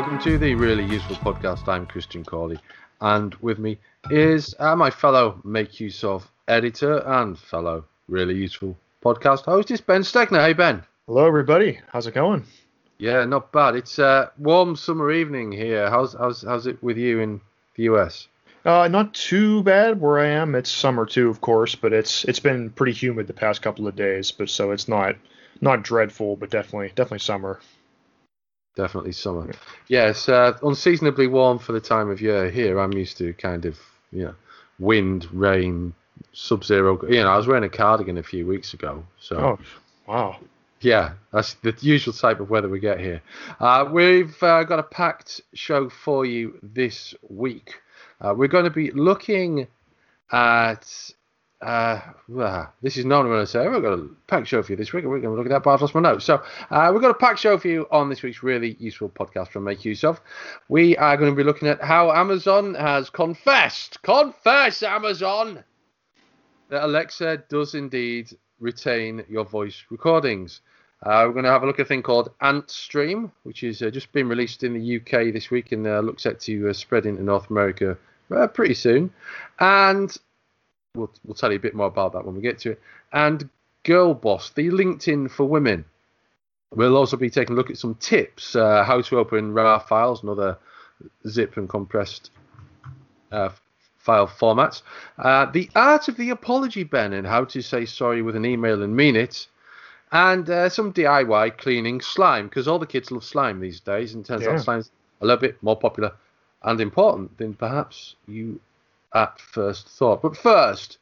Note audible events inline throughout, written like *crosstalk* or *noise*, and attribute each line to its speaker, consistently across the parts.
Speaker 1: welcome to the Really Useful Podcast. I'm Christian Cawley, and with me is uh, my fellow Make Use of editor and fellow Really Useful Podcast host, is Ben Stegner. Hey, Ben.
Speaker 2: Hello, everybody. How's it going?
Speaker 1: Yeah, not bad. It's a warm summer evening here. How's how's how's it with you in the US?
Speaker 2: Uh, not too bad where I am. It's summer too, of course, but it's it's been pretty humid the past couple of days. But so it's not not dreadful, but definitely definitely summer.
Speaker 1: Definitely summer. Yes, uh, unseasonably warm for the time of year here. I'm used to kind of you know wind, rain, sub-zero. You know, I was wearing a cardigan a few weeks ago. So.
Speaker 2: Oh, wow.
Speaker 1: Yeah, that's the usual type of weather we get here. Uh, we've uh, got a packed show for you this week. Uh, we're going to be looking at. Uh, this is not what I'm going to say. We've got a packed show for you this week. We're going to look at that, but I've lost my notes. So, uh, we've got a packed show for you on this week's really useful podcast from Make Use of. We are going to be looking at how Amazon has confessed, confess, Amazon, that Alexa does indeed retain your voice recordings. Uh, we're going to have a look at a thing called AntStream, which is uh, just been released in the UK this week and uh, looks set to uh, spread into North America pretty soon. And we'll, we'll tell you a bit more about that when we get to it. And Girlboss, the LinkedIn for women. We'll also be taking a look at some tips, uh, how to open RAR files and other zip and compressed file formats. the art of the apology, Ben, and how to say sorry with an email and mean it and uh, some DIY cleaning slime because all the kids love slime these days, and turns yeah. out slime's a little bit more popular and important than perhaps you at first thought. But first,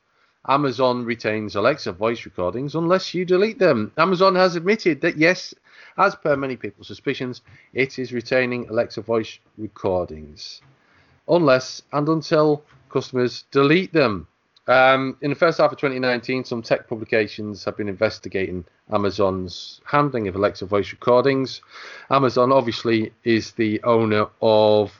Speaker 1: Amazon retains Alexa voice recordings unless you delete them. Amazon has admitted that yes, as per many people's suspicions, it is retaining Alexa voice recordings unless and until customers delete them. Um, in the first half of 2019, some tech publications have been investigating Amazon's handling of Alexa voice recordings. Amazon obviously is the owner of.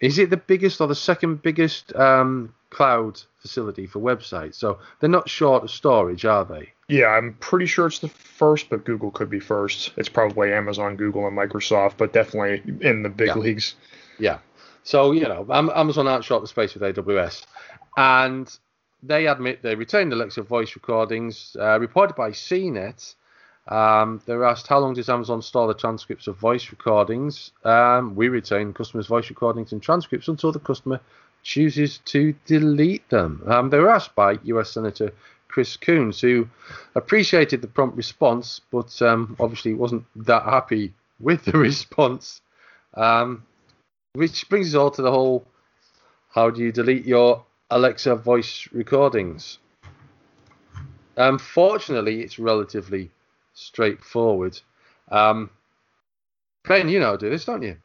Speaker 1: Is it the biggest or the second biggest um, cloud facility for websites? So they're not short of storage, are they?
Speaker 2: Yeah, I'm pretty sure it's the first, but Google could be first. It's probably Amazon, Google, and Microsoft, but definitely in the big
Speaker 1: yeah.
Speaker 2: leagues.
Speaker 1: Yeah. So, you know, Amazon aren't short of space with AWS. And they admit they retained Alexa voice recordings. Uh, reported by CNET, um, they were asked how long does Amazon store the transcripts of voice recordings? Um, we retain customers' voice recordings and transcripts until the customer chooses to delete them. Um, they were asked by U.S. Senator Chris Coons, who appreciated the prompt response, but um, obviously wasn't that happy with the *laughs* response. Um, which brings us all to the whole: how do you delete your Alexa voice recordings. Unfortunately, um, it's relatively straightforward. Um, ben, you know do this, don't you?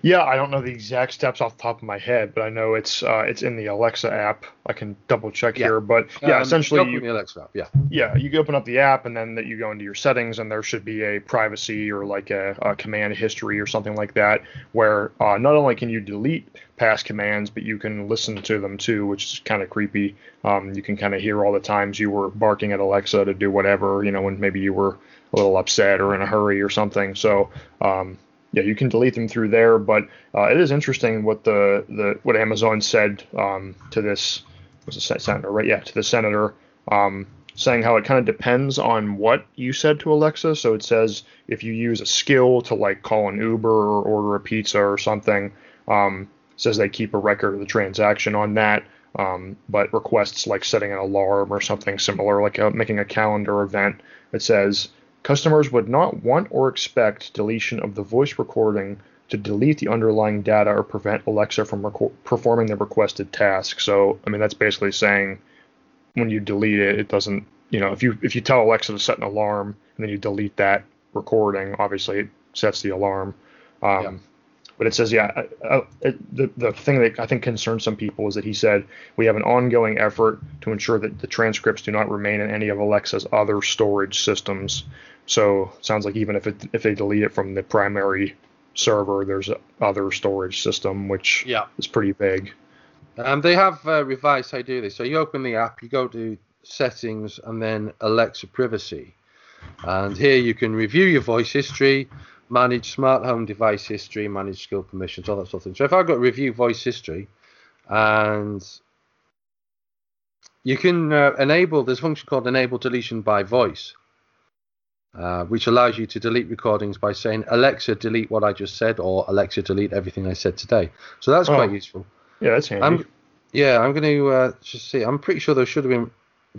Speaker 2: Yeah, I don't know the exact steps off the top of my head, but I know it's uh, it's in the Alexa app. I can double check yeah. here, but yeah, um, essentially,
Speaker 1: you, the Alexa app. Yeah,
Speaker 2: yeah, you open up the app and then that you go into your settings, and there should be a privacy or like a, a command history or something like that, where uh, not only can you delete past commands, but you can listen to them too, which is kind of creepy. Um, you can kind of hear all the times you were barking at Alexa to do whatever, you know, when maybe you were a little upset or in a hurry or something. So um, yeah, you can delete them through there. But uh, it is interesting what the, the what Amazon said um, to this was a senator, right? Yeah, to the senator, um, saying how it kind of depends on what you said to Alexa. So it says if you use a skill to like call an Uber or order a pizza or something, um, says they keep a record of the transaction on that. Um, but requests like setting an alarm or something similar, like a, making a calendar event, it says Customers would not want or expect deletion of the voice recording to delete the underlying data or prevent Alexa from rec- performing the requested task. So, I mean, that's basically saying when you delete it, it doesn't, you know, if you if you tell Alexa to set an alarm and then you delete that recording, obviously it sets the alarm. Um, yeah. But it says, yeah, it, the, the thing that I think concerns some people is that he said, we have an ongoing effort to ensure that the transcripts do not remain in any of Alexa's other storage systems. So it sounds like even if it, if they delete it from the primary server, there's other storage system, which
Speaker 1: yeah.
Speaker 2: is pretty big.
Speaker 1: Um, they have uh, revised how to do this. So you open the app, you go to settings, and then Alexa privacy. And here you can review your voice history, manage smart home device history, manage skill permissions, all that sort of thing. So if I got review voice history, and you can uh, enable there's a function called enable deletion by voice, uh, which allows you to delete recordings by saying Alexa delete what I just said or Alexa delete everything I said today. So that's
Speaker 2: Oh.
Speaker 1: quite useful.
Speaker 2: Yeah, that's handy.
Speaker 1: I'm, yeah, I'm going to uh, just see. I'm pretty sure there should have been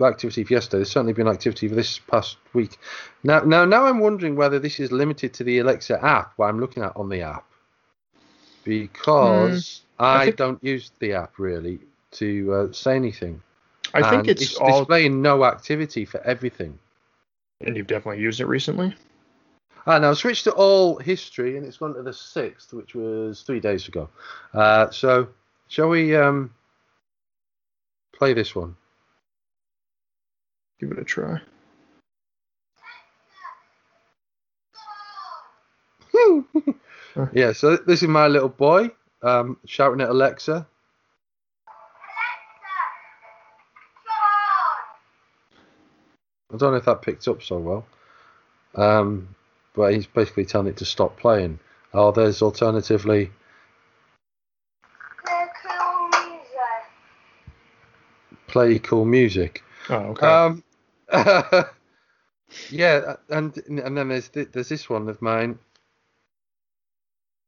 Speaker 1: activity for yesterday. There's certainly been activity for this past week. Now, now, now, I'm wondering whether this is limited to the Alexa app. What I'm looking at on the app, because I,
Speaker 2: I think-
Speaker 1: don't use the app really to uh, say anything.
Speaker 2: I think
Speaker 1: And
Speaker 2: it's, all.
Speaker 1: displaying no activity for everything.
Speaker 2: And you've definitely used it recently.
Speaker 1: Ah, now switched to all history, and it's gone to the sixth, which was three days ago. Uh, so, shall we um, play this one?
Speaker 2: Give it a try.
Speaker 1: yeah, so this is my little boy um, shouting at Alexa. I don't know if that picked up so well, um, but he's basically telling it to stop playing. Oh, there's alternatively play cool music.
Speaker 2: Oh, okay.
Speaker 1: Um, *laughs* yeah, and and then there's there's this one of mine.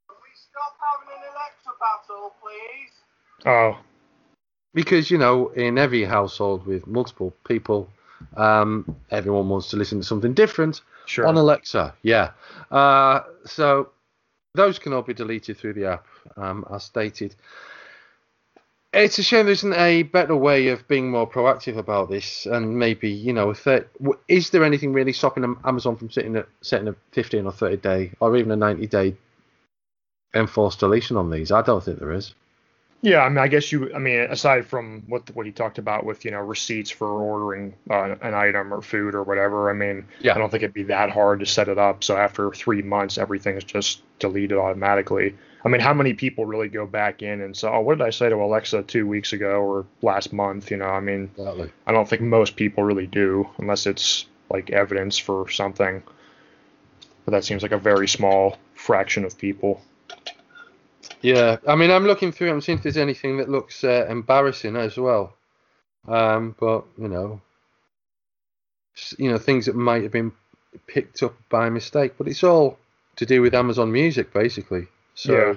Speaker 3: Can we stop having an Alexa battle, please?
Speaker 2: oh,
Speaker 1: because you know in every household with multiple people um, everyone wants to listen to something different
Speaker 2: sure.
Speaker 1: on alexa yeah uh, so those can all be deleted through the app um, as stated it's a shame there isn't a better way of being more proactive about this and maybe you know is there anything really stopping amazon from setting a, setting a 15 or 30 day or even a 90 day enforced deletion on these? I don't think there is
Speaker 2: Yeah, I mean, I guess you. I mean, aside from what what he talked about with you know receipts for ordering uh, an item or food or whatever, I mean,
Speaker 1: Yeah.
Speaker 2: I don't think it'd be that hard to set it up. So after three months, everything's just deleted automatically. I mean, how many people really go back in and say, "Oh, what did I say to Alexa two weeks ago or last month?" You know, I mean. I don't think most people really do, unless it's like evidence for something. But that seems like a very small fraction of people.
Speaker 1: Yeah, I mean, I'm looking through. I'm seeing if there's anything that looks uh, embarrassing as well. Um, but you know, you know, things that might have been picked up by mistake. But it's all to do with Amazon Music, basically. So
Speaker 2: Yeah.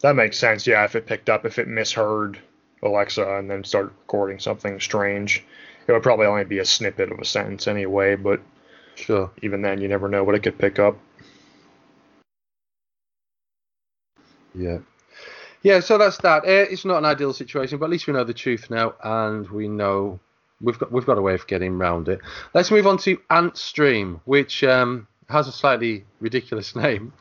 Speaker 2: That makes sense. Yeah, if it picked up, if it misheard Alexa and then started recording something strange, it would probably only be a snippet of a sentence anyway, but
Speaker 1: sure.
Speaker 2: even then, you never know what it could pick up.
Speaker 1: Yeah. Yeah, so that's that. Eh, It's not an ideal situation, but at least we know the truth now, and we know we've got we've got a way of getting around it. Let's move on to Antstream, which um, has a slightly ridiculous *laughs* name.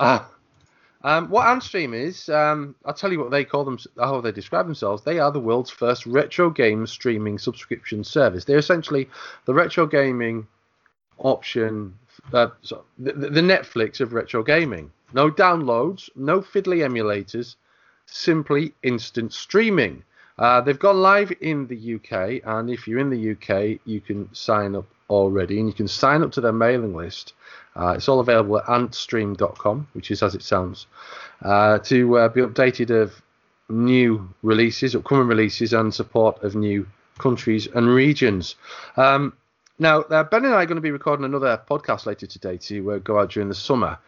Speaker 1: Uh, *laughs* um, what Antstream is, um, I'll tell you what they call them, how they describe themselves. They are the world's first retro game streaming subscription service. They're essentially the retro gaming option, uh, so the, the Netflix of retro gaming. No downloads, no fiddly emulators, simply instant streaming. Uh, they've gone live in the UK, and if you're in the UK, you can sign up already, and you can sign up to their mailing list. Uh, it's all available at antstream.com, which is as it sounds, uh, to uh, be updated of new releases, upcoming releases, and support of new countries and regions. Um, now, uh, Ben and I are going to be recording another podcast later today to uh, go out during the summer.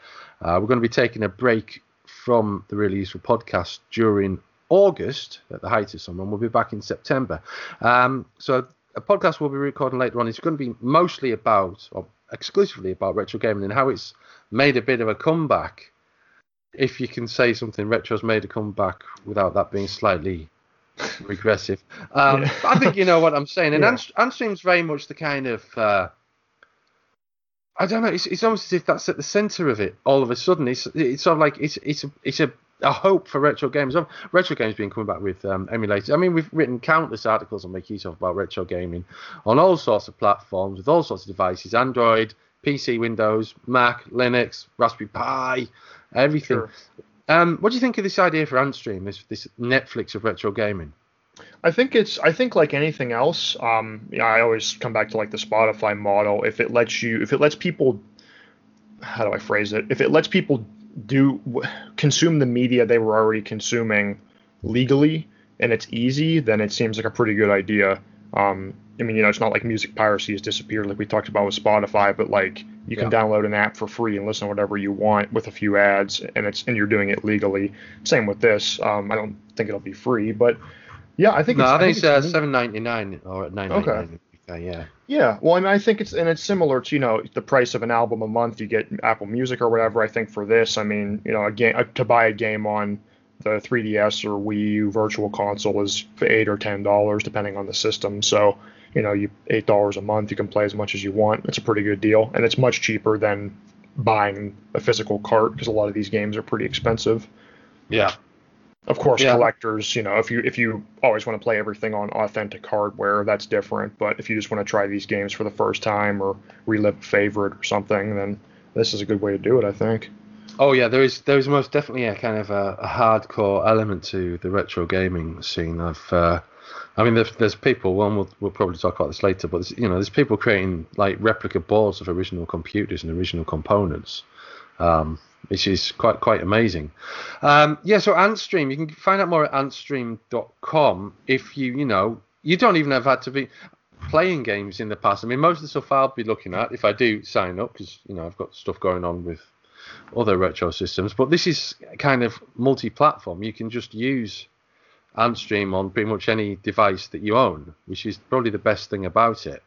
Speaker 1: Uh, we're going to be taking a break from the release of podcast during August at the height of summer, and we'll be back in September. Um, so a podcast we'll be recording later on is going to be mostly about, or exclusively about retro gaming and how it's made a bit of a comeback. If you can say something, retro's made a comeback without that being slightly *laughs* regressive. Um,
Speaker 2: Yeah.
Speaker 1: I think you know what I'm saying. And
Speaker 2: Yeah.
Speaker 1: Antstream's very much the kind of uh, I don't know. It's, it's almost as if that's at the center of it. All of a sudden, it's it's sort of like it's it's a it's a, a hope for retro games. Retro games being coming back with um, emulators. I mean, we've written countless articles on Wikisoft about retro gaming on all sorts of platforms with all sorts of devices: Android, PC, Windows, Mac, Linux, Raspberry Pi, everything.
Speaker 2: Sure.
Speaker 1: Um, what do you think of this idea for Antstream? This this Netflix of retro gaming?
Speaker 2: I think it's I think like anything else, um, yeah, I always come back to like the Spotify model. If it lets you, if it lets people how do I phrase it? If it lets people do consume the media they were already consuming legally and it's easy, then it seems like a pretty good idea. Um, I mean, you know, it's not like music piracy has disappeared like we talked about with Spotify, but like you can
Speaker 1: Yeah.
Speaker 2: download an app for free and listen to whatever you want with a few ads, and it's and you're doing it legally. Same with this. Um, I don't think it'll be free, but yeah, I think
Speaker 1: No,
Speaker 2: it's,
Speaker 1: I think it's uh, seven ninety nine or nine ninety nine. Okay. Yeah.
Speaker 2: Yeah, well, I mean, I think it's and it's similar to you know the price of an album a month. You get Apple Music or whatever. I think for this, I mean, you know, a game uh, to buy a game on the 3DS or Wii U Virtual Console is eight or ten dollars depending on the system. So, you know, you eight dollars a month, you can play as much as you want. It's a pretty good deal, and it's much cheaper than buying a physical cart because a lot of these games are pretty expensive.
Speaker 1: Yeah.
Speaker 2: Of course,
Speaker 1: Yeah.
Speaker 2: collectors, you know, if you if you always want to play everything on authentic hardware, that's different. But if you just want to try these games for the first time or relive a favorite or something, then this is a good way to do it, I think.
Speaker 1: Oh yeah, there is there is most definitely a kind of a, a hardcore element to the retro gaming scene. I've, uh, I mean, there's, there's people. One we'll, we'll probably talk about this later, but you know, there's people creating like replica boards of original computers and original components, um, which is quite quite amazing. Um, yeah, so Antstream, you can find out more at antstream.com. If you you know you don't even have had to be playing games in the past. I mean, most of the stuff I'll be looking at if I do sign up, because you know I've got stuff going on with other retro systems, but this is kind of multi-platform. You can just use Antstream on pretty much any device that you own, which is probably the best thing about it.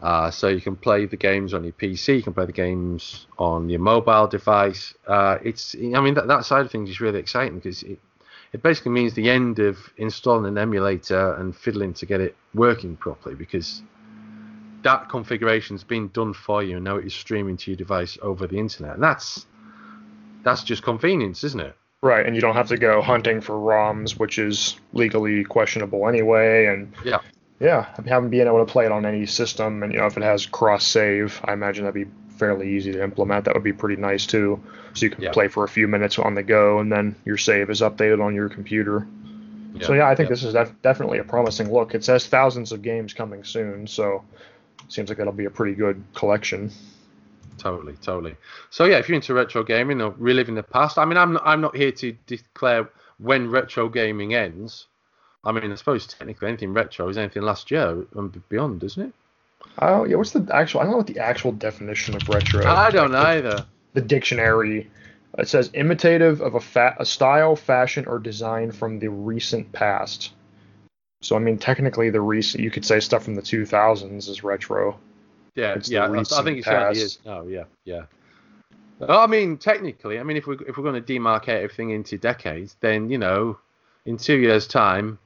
Speaker 1: Uh, so you can play the games on your PC, you can play the games on your mobile device. Uh, it's, I mean, that, that side of things is really exciting because it, it basically means the end of installing an emulator and fiddling to get it working properly because that configuration's been done for you and now it is streaming to your device over the internet. And that's that's just convenience, isn't it?
Speaker 2: Right, and you don't have to go hunting for ROMs, which is legally questionable anyway. And
Speaker 1: Yeah.
Speaker 2: yeah, having being able to play it on any system, and you know, if it has cross save, I imagine that'd be fairly easy to implement. That would be pretty nice too. So you can
Speaker 1: Yeah.
Speaker 2: play for a few minutes on the go, and then your save is updated on your computer. So yeah, I think this is def- definitely a promising look. It says thousands of games coming soon, so seems like that'll be a pretty good collection.
Speaker 1: Totally, totally. So yeah, if you're into retro gaming or reliving the past, I mean, I'm not, I'm not here to declare when retro gaming ends. I mean, I suppose technically anything retro is anything last year and beyond, isn't it?
Speaker 2: Oh yeah, what's the actual? I don't know what the actual definition of retro.
Speaker 1: I don't either.
Speaker 2: The dictionary. It says imitative of a fa- a style, fashion, or design from the recent past. So I mean, technically, the recent you could say stuff from the 2000s is retro.
Speaker 1: Yeah,
Speaker 2: It's
Speaker 1: yeah. I- think it certainly is. Oh yeah, yeah. Well, I mean, technically, I mean, if we if we're going to demarcate everything into decades, then you know, in two years' time,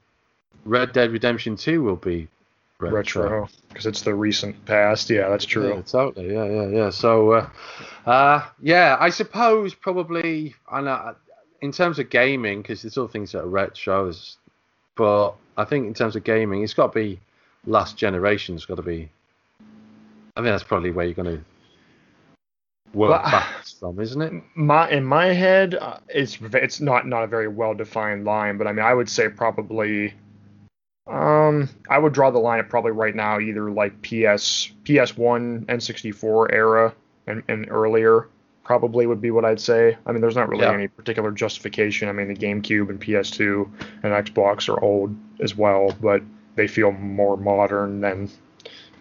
Speaker 1: Red Dead Redemption Two will be
Speaker 2: Retro, because it's the recent past. Yeah, that's true.
Speaker 1: Yeah, totally. Yeah, yeah, yeah. So, uh, uh, yeah, I suppose probably, I know, in terms of gaming, because there's all things that are retro, but I think in terms of gaming, it's got to be last generation. It's got to be. I think that's probably where you're going to work backwards from, isn't it?
Speaker 2: my in my head uh, it's it's not not a very well defined line but i mean i would say probably um i would draw the line at probably right now either like ps ps1 n64 era and, and earlier probably would be what i'd say i mean there's not really
Speaker 1: Yeah.
Speaker 2: any particular justification i mean the gamecube and ps2 and xbox are old as well but they feel more modern than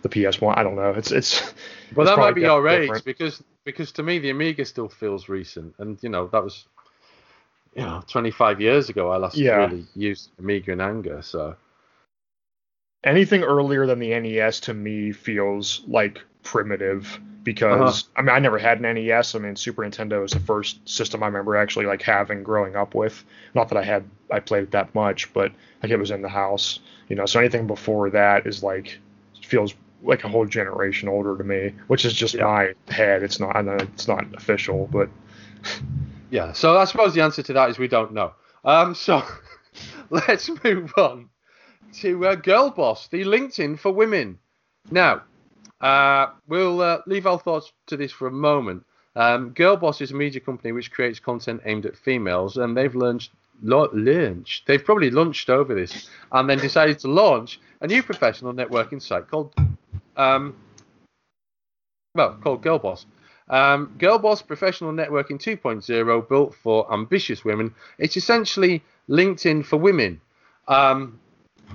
Speaker 2: the ps1 i don't know it's it's *laughs*
Speaker 1: Well,
Speaker 2: it's
Speaker 1: that might be your age
Speaker 2: different.
Speaker 1: because because to me the Amiga still feels recent, and you know that was. You know, 25 years ago, I last
Speaker 2: Yeah.
Speaker 1: really used Amiga in anger. So,
Speaker 2: anything earlier than the NES to me feels like primitive because
Speaker 1: Uh-huh.
Speaker 2: I mean I never had an NES. I mean Super Nintendo is the first system I remember actually like having growing up with. Not that I had I played it that much, but like it was in the house, you know. So anything before that is like feels like a whole generation older to me, which is just
Speaker 1: Yeah.
Speaker 2: my head. It's not I know it's not official, but *laughs*
Speaker 1: Yeah, so I suppose the answer to that is we don't know. Um, so *laughs* let's move on to uh, Girlboss, the LinkedIn for women. Now, uh, we'll uh, leave our thoughts to this for a moment. Um, Girlboss is a media company which creates content aimed at females, and they've launched, launched, they've probably launched over this, and then decided to launch a new professional networking site called, um, well, called Girlboss. Um, Girlboss Professional Networking 2.0, built for ambitious women. It's essentially LinkedIn for women. Um,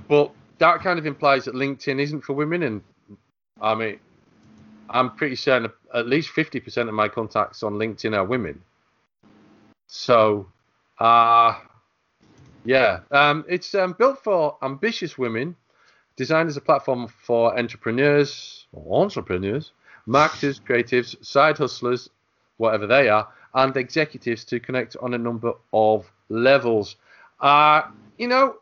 Speaker 1: but that kind of implies that LinkedIn isn't for women. And I mean, I'm pretty certain at least 50% of my contacts on LinkedIn are women. So, uh, yeah, um, it's um, built for ambitious women, designed as a platform for entrepreneurs entrepreneurs, marketers, creatives, side hustlers, whatever they are, and executives to connect on a number of levels. Uh, you know,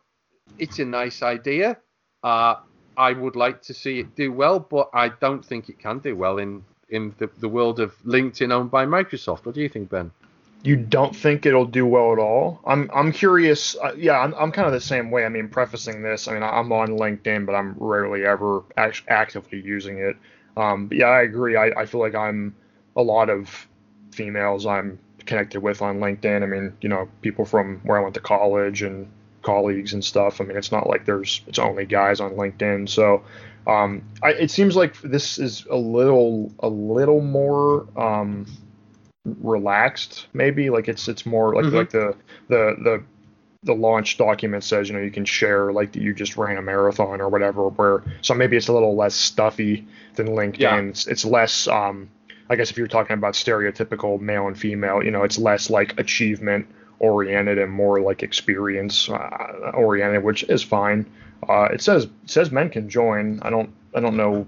Speaker 1: it's a nice idea. Uh, I would like to see it do well, but I don't think it can do well in in the, the world of LinkedIn owned by Microsoft. What do you think, Ben?
Speaker 2: You don't think it'll do well at all? I'm I'm curious. Uh, yeah, I'm, I'm kind of the same way. I mean, prefacing this, I mean, I'm on LinkedIn, but I'm rarely ever act- actively using it. Um, but yeah, I agree. I, I feel like I'm a lot of females I'm connected with on LinkedIn. I mean, you know, people from where I went to college and colleagues and stuff. I mean, it's not like there's it's only guys on LinkedIn. So um, I, it seems like this is a little a little more um, relaxed, maybe. Like it's it's more like mm-hmm. like the the the the launch document says you know you can share like that you just ran a marathon or whatever. Where so maybe it's a little less stuffy than LinkedIn. Yeah. It's, it's less. Um, I guess if you're talking about stereotypical male and female, you know, it's less like achievement oriented and more like experience uh, oriented, which is fine. Uh, it says it says men can join. I don't I don't know.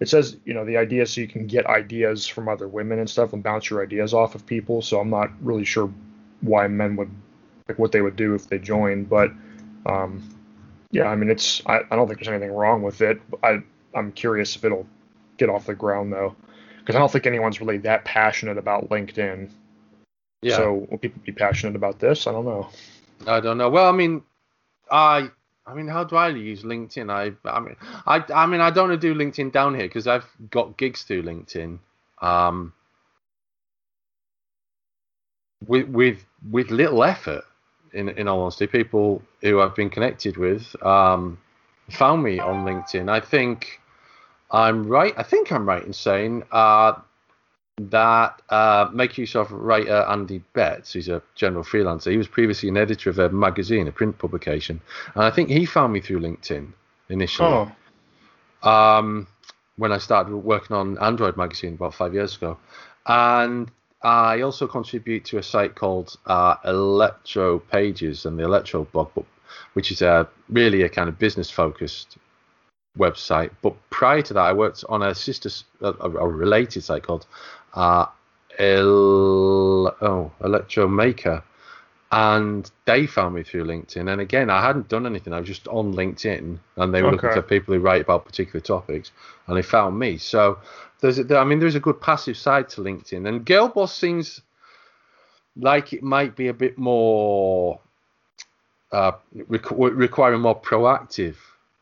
Speaker 2: It says you know the idea so you can get ideas from other women and stuff and bounce your ideas off of people. So I'm not really sure why men would like what they would do if they joined, but um, yeah, I mean it's I, I don't think there's anything wrong with it. I I'm curious if it'll get off the ground though, because I don't think anyone's really that passionate about LinkedIn. Yeah. So will people be passionate about this? I don't know.
Speaker 1: I don't know. Well, I mean, I I mean, how do I use LinkedIn? I I mean, I I mean, I don't want to do LinkedIn down here because I've got gigs through LinkedIn. Um, with with with little effort. In in all honesty, people who I've been connected with um, found me on LinkedIn. I think I'm right. I think I'm right in saying uh, that uh, make use of writer Andy Betts, who's a general freelancer. He was previously an editor of a magazine, a print publication, and I think he found me through LinkedIn initially. Oh. Um, when I started working on Android magazine about five years ago, and I also contribute to a site called uh, Electro Pages and the Electro blog, which is a really a kind of business focused website. But prior to that, I worked on a sister, a, a related site called uh, El, oh, Electro Maker, and they found me through LinkedIn. And again, I hadn't done anything; I was just on LinkedIn, and they were okay. looking for people who write about particular topics, and they found me. So there's, a, I mean, there's a good passive side to LinkedIn, and Girlboss seems like it might be a bit more uh, requ- requiring more proactive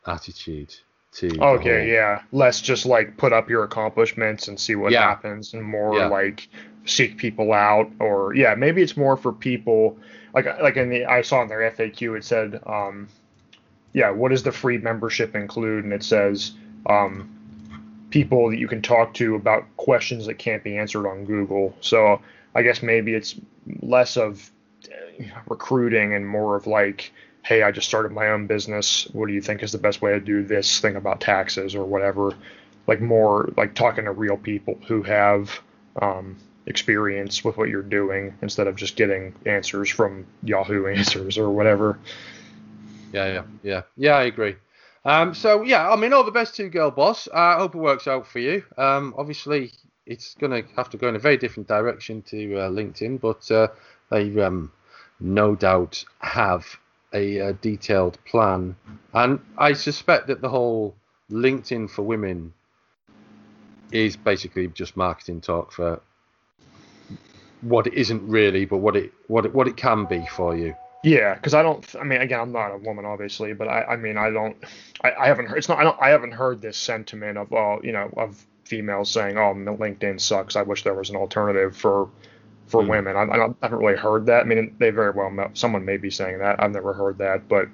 Speaker 1: attitude to
Speaker 2: okay yeah less just like put up your accomplishments and see what yeah. happens and more yeah. like seek people out or yeah maybe it's more for people like like in the i saw in their faq it said um yeah what does the free membership include and it says um people that you can talk to about questions that can't be answered on google so i guess maybe it's less of recruiting and more of like hey, I just started my own business. What do you think is the best way to do this thing about taxes or whatever? Like more like talking to real people who have um, experience with what you're doing instead of just getting answers from Yahoo *laughs* Answers or whatever.
Speaker 1: Yeah, yeah, yeah, yeah. I agree. Um, so yeah, I mean, all the best to Girlboss. I uh, hope it works out for you. Um, obviously, it's to have to go in a very different direction to uh, LinkedIn, but uh, they um, no doubt have a, a detailed plan. And I suspect that the whole LinkedIn for women is basically just marketing talk for what it isn't really, but what it what it what it can be for you.
Speaker 2: Yeah, because I don't. I mean, again, I'm not a woman, obviously, but I, I mean, I don't. I, I haven't heard. It's not. I don't. I haven't heard this sentiment of, oh, you know, of females saying, oh, LinkedIn sucks. I wish there was an alternative for for mm. women. I, I, haven't really heard that. I mean, they very well someone may be saying that. I've never heard that, but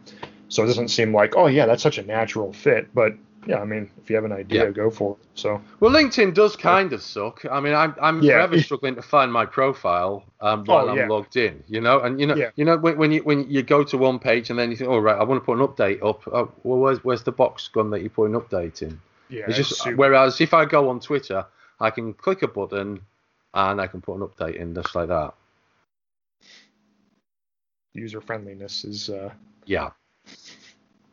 Speaker 2: so it doesn't seem like oh yeah, that's such a natural fit. But yeah, I mean, if you have an idea,
Speaker 1: Yeah.
Speaker 2: go for it. So
Speaker 1: Well, LinkedIn does kind of suck. I mean, I'm I'm
Speaker 2: Yeah.
Speaker 1: forever *laughs* struggling to find my profile um, while
Speaker 2: Oh,
Speaker 1: I'm logged in. You know, and you know,
Speaker 2: Yeah.
Speaker 1: you know, when, when you when you go to one page and then you think, oh right, I want to put an update up. Oh, well, where's where's the box gone that you put an update in?
Speaker 2: yeah,
Speaker 1: it's just
Speaker 2: super-
Speaker 1: whereas if I go on Twitter, I can click a button and I can put an update in just like that.
Speaker 2: user friendliness is uh,
Speaker 1: Yeah,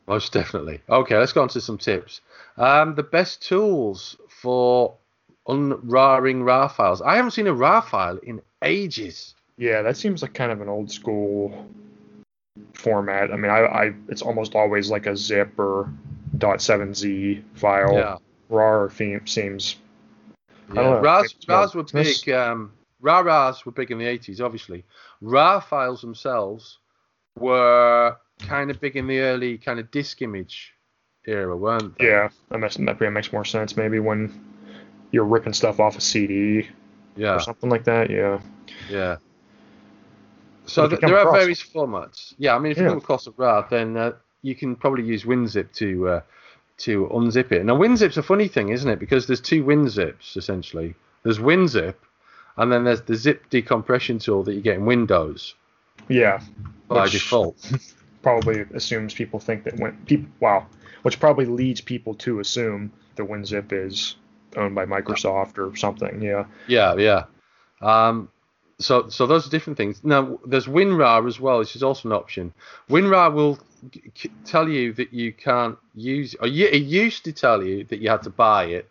Speaker 1: most definitely. Okay, let's go on to some tips. Um, the best tools for unraring RAR files. I haven't seen a RAR file in ages.
Speaker 2: yeah, that seems like kind of an old school format. I mean, I, I it's almost always like a zip or .7z file.
Speaker 1: Yeah,
Speaker 2: RAR theme seems
Speaker 1: yeah.
Speaker 2: know.
Speaker 1: RARs,
Speaker 2: It's more-
Speaker 1: RARs were big. Um, RAR RARs were big in the 80s, obviously. RAR files themselves were kind of big in the early kind of disk image era, weren't they?
Speaker 2: yeah, that makes, that probably makes more sense maybe when you're ripping stuff off a CD
Speaker 1: Yeah.
Speaker 2: or something like that. Yeah,
Speaker 1: Yeah. So th-
Speaker 2: come
Speaker 1: there are various formats. Yeah, I mean, if you
Speaker 2: Yeah.
Speaker 1: come across a RAR, then uh, you can probably use WinZip to uh, to unzip it. Now, WinZip's a funny thing, isn't it? Because there's two WinZips essentially. There's WinZip, and then there's the zip decompression tool that you get in Windows
Speaker 2: yeah.
Speaker 1: by default. *laughs*
Speaker 2: Probably assumes people think that when people wow, which probably leads people to assume that WinZip is owned by Microsoft or something. Yeah,
Speaker 1: Yeah, yeah. Um, so so those are different things. Now there's WinRAR as well, which is also an option. WinRAR will c- tell you that you can't use, or y- it used to tell you that you had to buy it,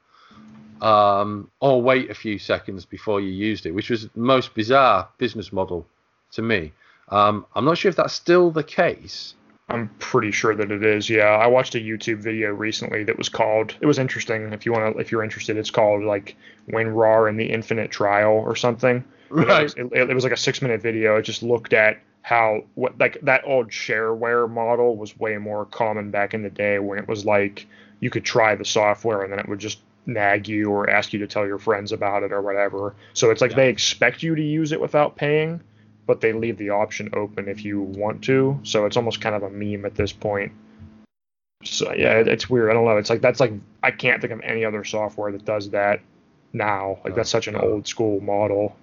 Speaker 1: um, or wait a few seconds before you used it, which was the most bizarre business model to me. Um, I'm not sure if that's still the case.
Speaker 2: I'm pretty sure that it is. Yeah, I watched a YouTube video recently that was called. It was interesting. If you want to, if you're interested, it's called like WinRAR and the Infinite Trial or something.
Speaker 1: Right.
Speaker 2: It, it, it was like a six minute video. It just looked at how what like that old shareware model was way more common back in the day when it was like you could try the software and then it would just nag you or ask you to tell your friends about it or whatever. So it's like
Speaker 1: Yeah.
Speaker 2: they expect you to use it without paying, but they leave the option open if you want to. So it's almost kind of a meme at this point. So yeah, it, it's weird. I don't know. It's like that's like I can't think of any other software that does that now. Like that's such an old school model.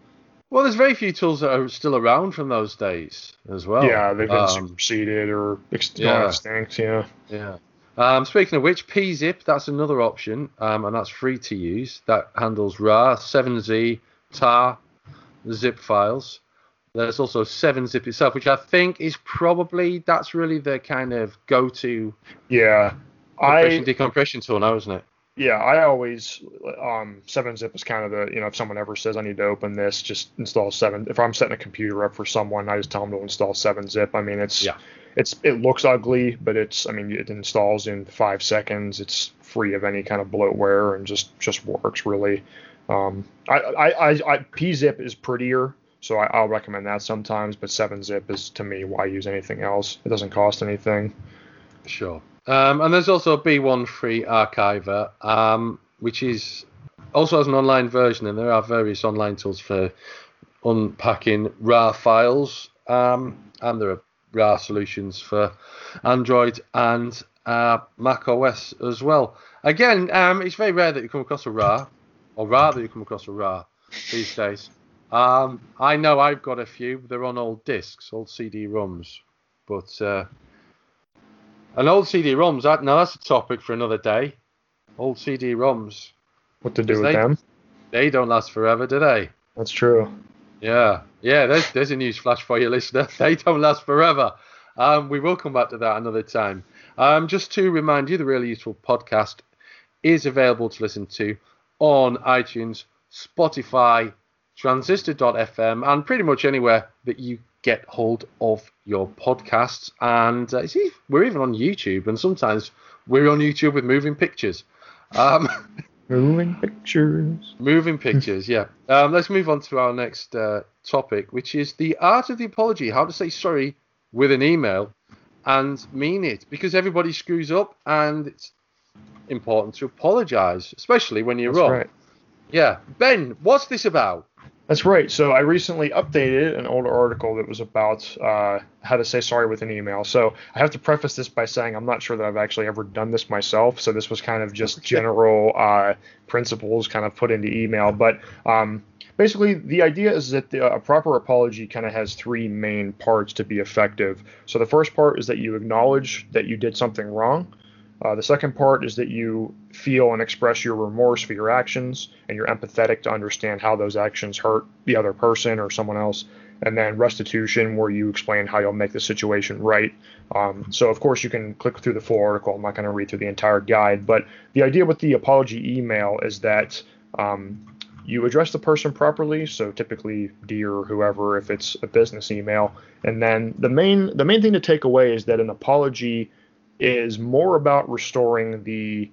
Speaker 1: Well, there's very few tools that are still around from those days as well.
Speaker 2: yeah, they've been
Speaker 1: Um,
Speaker 2: superseded or ex-
Speaker 1: yeah.
Speaker 2: extinct. Yeah.
Speaker 1: Yeah. Um, speaking of which, PeaZip, that's another option, um, and that's free to use. That handles RAR, 7Z, TAR, zip files. There's also 7zip itself, which I think is probably that's really the kind of go-to
Speaker 2: Yeah.
Speaker 1: compression
Speaker 2: I
Speaker 1: decompression tool now, isn't it?
Speaker 2: Yeah, I always um seven zip is kind of the you know if someone ever says I need to open this, just install seven. If I'm setting a computer up for someone, I just tell them to install seven zip. I mean it's
Speaker 1: Yeah.
Speaker 2: it's it looks ugly, but it's I mean it installs in five seconds. It's free of any kind of bloatware and just just works really. Um, I I I, I PeaZip is prettier. So I, I'll recommend that sometimes, but 7-zip is to me why use anything else? It doesn't cost anything.
Speaker 1: Sure. Um, and there's also B1 Free Archiver, um, which is also has an online version, and there are various online tools for unpacking RAR files, um, and there are RAR solutions for Android and uh, Mac OS as well. Again, um, it's very rare that you come across a RAR, or rather you come across a RAR these days. Um, I know I've got a few. They're on old discs, old CD-ROMs, but uh, an old CD-ROMs. That, now that's a topic for another day. Old CD-ROMs.
Speaker 2: What to do with
Speaker 1: they-
Speaker 2: them?
Speaker 1: They don't last forever, do they?
Speaker 2: That's true.
Speaker 1: Yeah, yeah. There's there's a news flash for you, listener. *laughs* They don't last forever. Um, we will come back to that another time. Um, just to remind you, the really useful podcast is available to listen to on iTunes, Spotify, Transistor.fm, and pretty much anywhere that you get hold of your podcasts. And uh, see, we're even on YouTube, and sometimes we're on YouTube with moving pictures. Um, *laughs*
Speaker 2: Moving pictures.
Speaker 1: Moving pictures, yeah. Um, let's move on to our next uh, topic, which is the art of the apology. How to say sorry with an email and mean it, because everybody screws up, and it's important to apologize, especially when you're
Speaker 2: That's
Speaker 1: wrong.
Speaker 2: right.
Speaker 1: Yeah, Ben, what's this about?
Speaker 2: That's right. So I recently updated an older article that was about uh, how to say sorry with an email. So I have to preface this by saying I'm not sure that I've actually ever done this myself. So this was kind of just general uh, principles kind of put into email. But um, basically, the idea is that the, a proper apology kind of has three main parts to be effective. So the first part is that you acknowledge that you did something wrong. Uh, the second part is that you feel and express your remorse for your actions and you're empathetic to understand how those actions hurt the other person or someone else. And then restitution, where you explain how you'll make the situation right. Um, so, of course, you can click through the full article. I'm not going to read through the entire guide, but the idea with the apology email is that um, you address the person properly. So, typically, dear or whoever, if it's a business email. And then the main the main thing to take away is that an apology is more about restoring the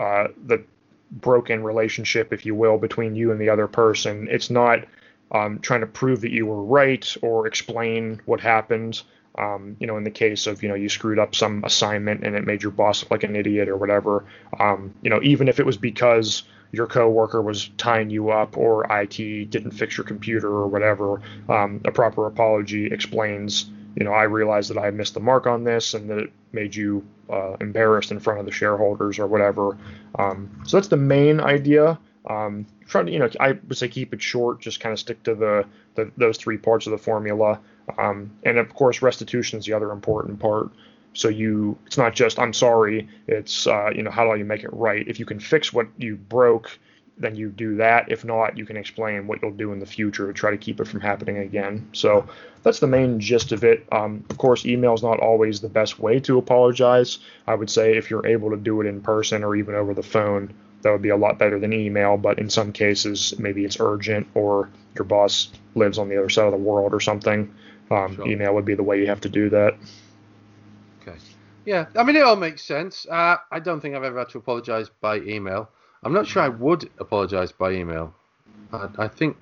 Speaker 2: uh, the broken relationship, if you will, between you and the other person. It's not um, trying to prove that you were right or explain what happened. Um, you know, in the case of you know you screwed up some assignment and it made your boss look like an idiot or whatever. Um, you know, even if it was because your coworker was tying you up or IT didn't fix your computer or whatever, um, a proper apology explains you know, I realized that I missed the mark on this and that it made you uh, embarrassed in front of the shareholders or whatever. Um, so that's the main idea. Um, trying to, you know, I would say keep it short, just kind of stick to the, the those three parts of the formula. Um, and of course, restitution is the other important part. So you, it's not just I'm sorry. It's uh, you know how do you make it right? If you can fix what you broke, then you do that. If not, you can explain what you'll do in the future to try to keep it from happening again. So that's the main gist of it. Um, of course, email is not always the best way to apologize. I would say if you're able to do it in person or even over the phone, that would be a lot better than email. But in some cases, maybe it's urgent or your boss lives on the other side of the world or something. Um, sure. Email would be the way you have to do that.
Speaker 1: Okay. Yeah, I mean, it all makes sense. Uh, I don't think I've ever had to apologize by email. I'm not sure I would apologise by email. I, I, think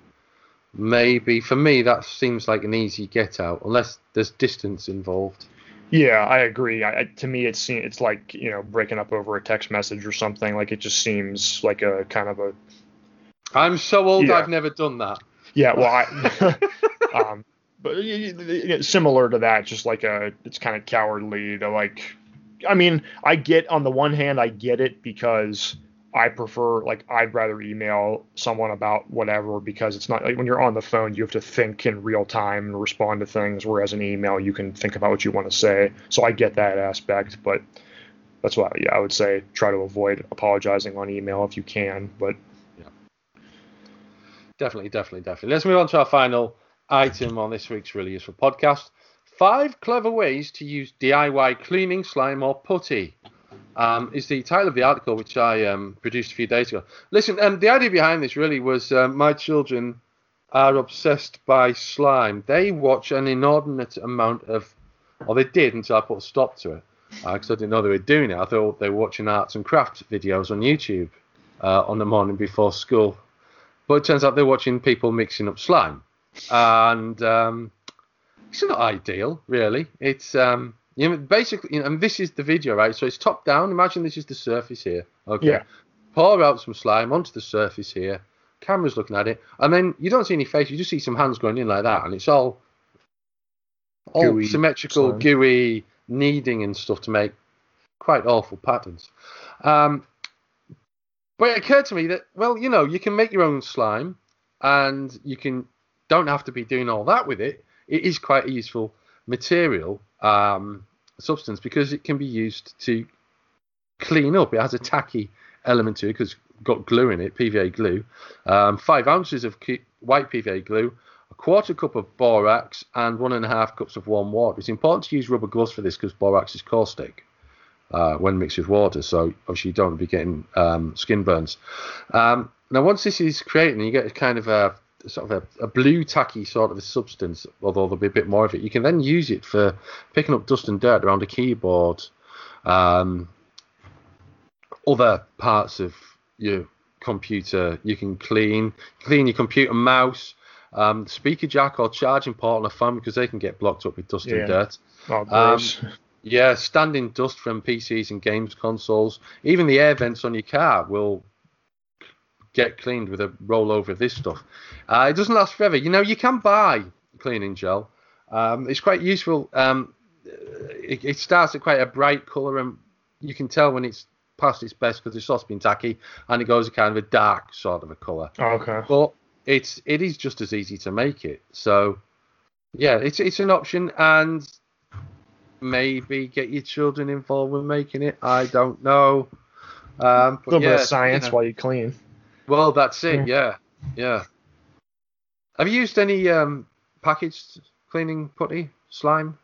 Speaker 1: maybe for me that seems like an easy get out, unless there's distance involved.
Speaker 2: Yeah, I agree. I, to me, it's it's like you know breaking up over a text message or something. Like it just seems like a kind of a.
Speaker 1: I'm so old. Yeah. I've never done that.
Speaker 2: Yeah, well, I, *laughs* *laughs* um, but similar to that, just like a, it's kind of cowardly to like. I mean, I get on the one hand, I get it because I prefer like I'd rather email someone about whatever because it's not like when you're on the phone you have to think in real time and respond to things whereas an email you can think about what you want to say. So I get that aspect, but that's why yeah, I would say try to avoid apologizing on email if you can, but yeah.
Speaker 1: Definitely, definitely, definitely. Let's move on to our final item on this week's really useful podcast. Five clever ways to use DIY cleaning slime or putty um, is the title of the article which I um, produced a few days ago. Listen, um, the idea behind this really was uh, my children are obsessed by slime. They watch an inordinate amount of, or they did until I put a stop to it, because uh, I didn't know they were doing it. I thought they were watching arts and crafts videos on YouTube uh, on the morning before school. But it turns out they're watching people mixing up slime. And um, it's not ideal, really. It's um, you know, basically, you know, and this is the video, right? So it's top down. Imagine this is the surface here. Okay. Yeah. Pour out some slime onto the surface here. Camera's looking at it, and then you don't see any face. You just see some hands going in like that, and it's all all gooey symmetrical, slime. gooey, kneading and stuff to make quite awful patterns. Um, but it occurred to me that, well, you know, you can make your own slime, and you can don't have to be doing all that with it. It is quite a useful material. Um, substance because it can be used to clean up. It has a tacky element to it because it's got glue in it, PVA glue. Um, five ounces of white PVA glue, a quarter cup of borax, and one and a half cups of warm water. It's important to use rubber gloves for this because borax is caustic. Uh, when mixed with water, so obviously you don't want to be getting um, skin burns. Um, now, once this is created, you get a kind of a sort of a, a, blue tacky sort of a substance, although there'll be a bit more of it. You can then use it for picking up dust and dirt around a keyboard, um, other parts of your computer. You can clean clean your computer mouse, um, speaker jack or charging port on a phone because they can get blocked up with dust yeah. and dirt.
Speaker 2: Oh, um,
Speaker 1: yeah, standing dust from PCs and games consoles. Even the air vents on your car will get cleaned with a roll over of this stuff. Uh, it doesn't last forever. You know, you can buy cleaning gel. Um, it's quite useful. Um, it, it starts at quite a bright colour, and you can tell when it's past its best because the sauce been tacky, and it goes a kind of a dark sort of a colour.
Speaker 2: Oh, okay.
Speaker 1: But it's it is just as easy to make it. So yeah, it's it's an option, and maybe get your children involved with making it. I don't know. Um,
Speaker 2: A little
Speaker 1: yeah,
Speaker 2: bit of science
Speaker 1: you know.
Speaker 2: while you clean.
Speaker 1: Well, that's it. Yeah, yeah. Have you used any um, packaged cleaning putty slime?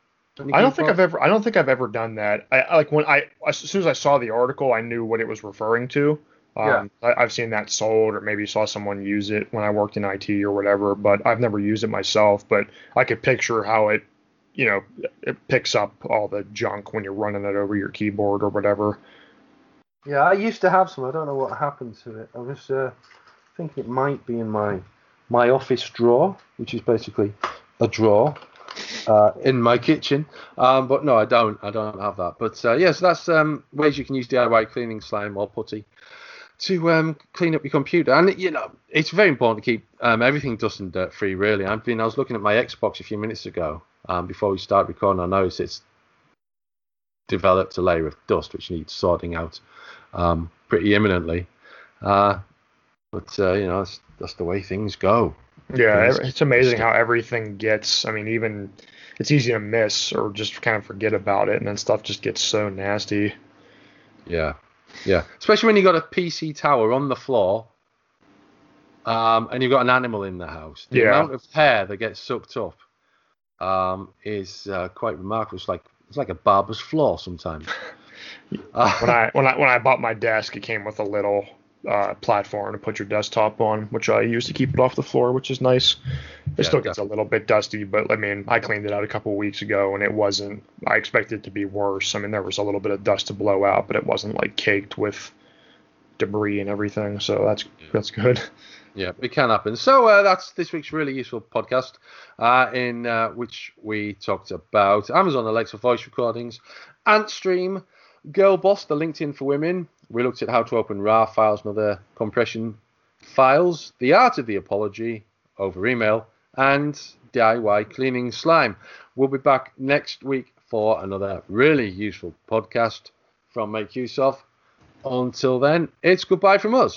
Speaker 2: I don't think I've ever. I don't think I've ever done that. I I- like when I as soon as I saw the article, I knew what it was referring to. Um, I, I've seen that sold, or maybe saw someone use it when I worked in IT or whatever. But I've never used it myself. But I could picture how it, you know, it picks up all the junk when you're running it over your keyboard or whatever.
Speaker 1: Yeah, I used to have some. I don't know what happened to it. I was uh, thinking it might be in my my office drawer, which is basically a drawer uh, in my kitchen. Um, but no, I don't. I don't have that. But uh, yes, that's um, ways you can use DIY cleaning slime or putty to um, clean up your computer. And you know, it's very important to keep um, everything dust and dirt free. Really, I've been. I was looking at my Xbox a few minutes ago um, before we start recording. I noticed it's developed a layer of dust which needs sorting out um, pretty imminently. Uh, but uh, you know, that's, that's the way things go.
Speaker 2: Yeah, ev- it's amazing how everything gets. I mean, even it's easy to miss or just kind of forget about it, and then stuff just gets so nasty.
Speaker 1: Yeah, yeah. Especially when you've got a PC tower on the floor, um, and you've got an animal in the house. The
Speaker 2: Yeah.
Speaker 1: amount of hair that gets sucked up um, is uh, quite remarkable. It's like it's like a barber's floor sometimes. Uh, *laughs*
Speaker 2: when I when I when I bought my desk, it came with a little uh, platform to put your desktop on, which I use to keep it off the floor, which is nice. It
Speaker 1: Yeah,
Speaker 2: still gets a little bit dusty, but I mean, I cleaned it out a couple of weeks ago, and it wasn't. I expected it to be worse. I mean, there was a little bit of dust to blow out, but it wasn't like caked with debris and everything. So that's that's good.
Speaker 1: Yeah, it can happen. So uh, that's this week's really useful podcast, uh, in uh, which we talked about Amazon Alexa voice recordings, Antstream, Girl Boss, the LinkedIn for women. We looked at how to open RAR files and other compression files, the art of the apology over email, and DIY cleaning slime. We'll be back next week for another really useful podcast from MakeUseOf. Until then, it's goodbye from us.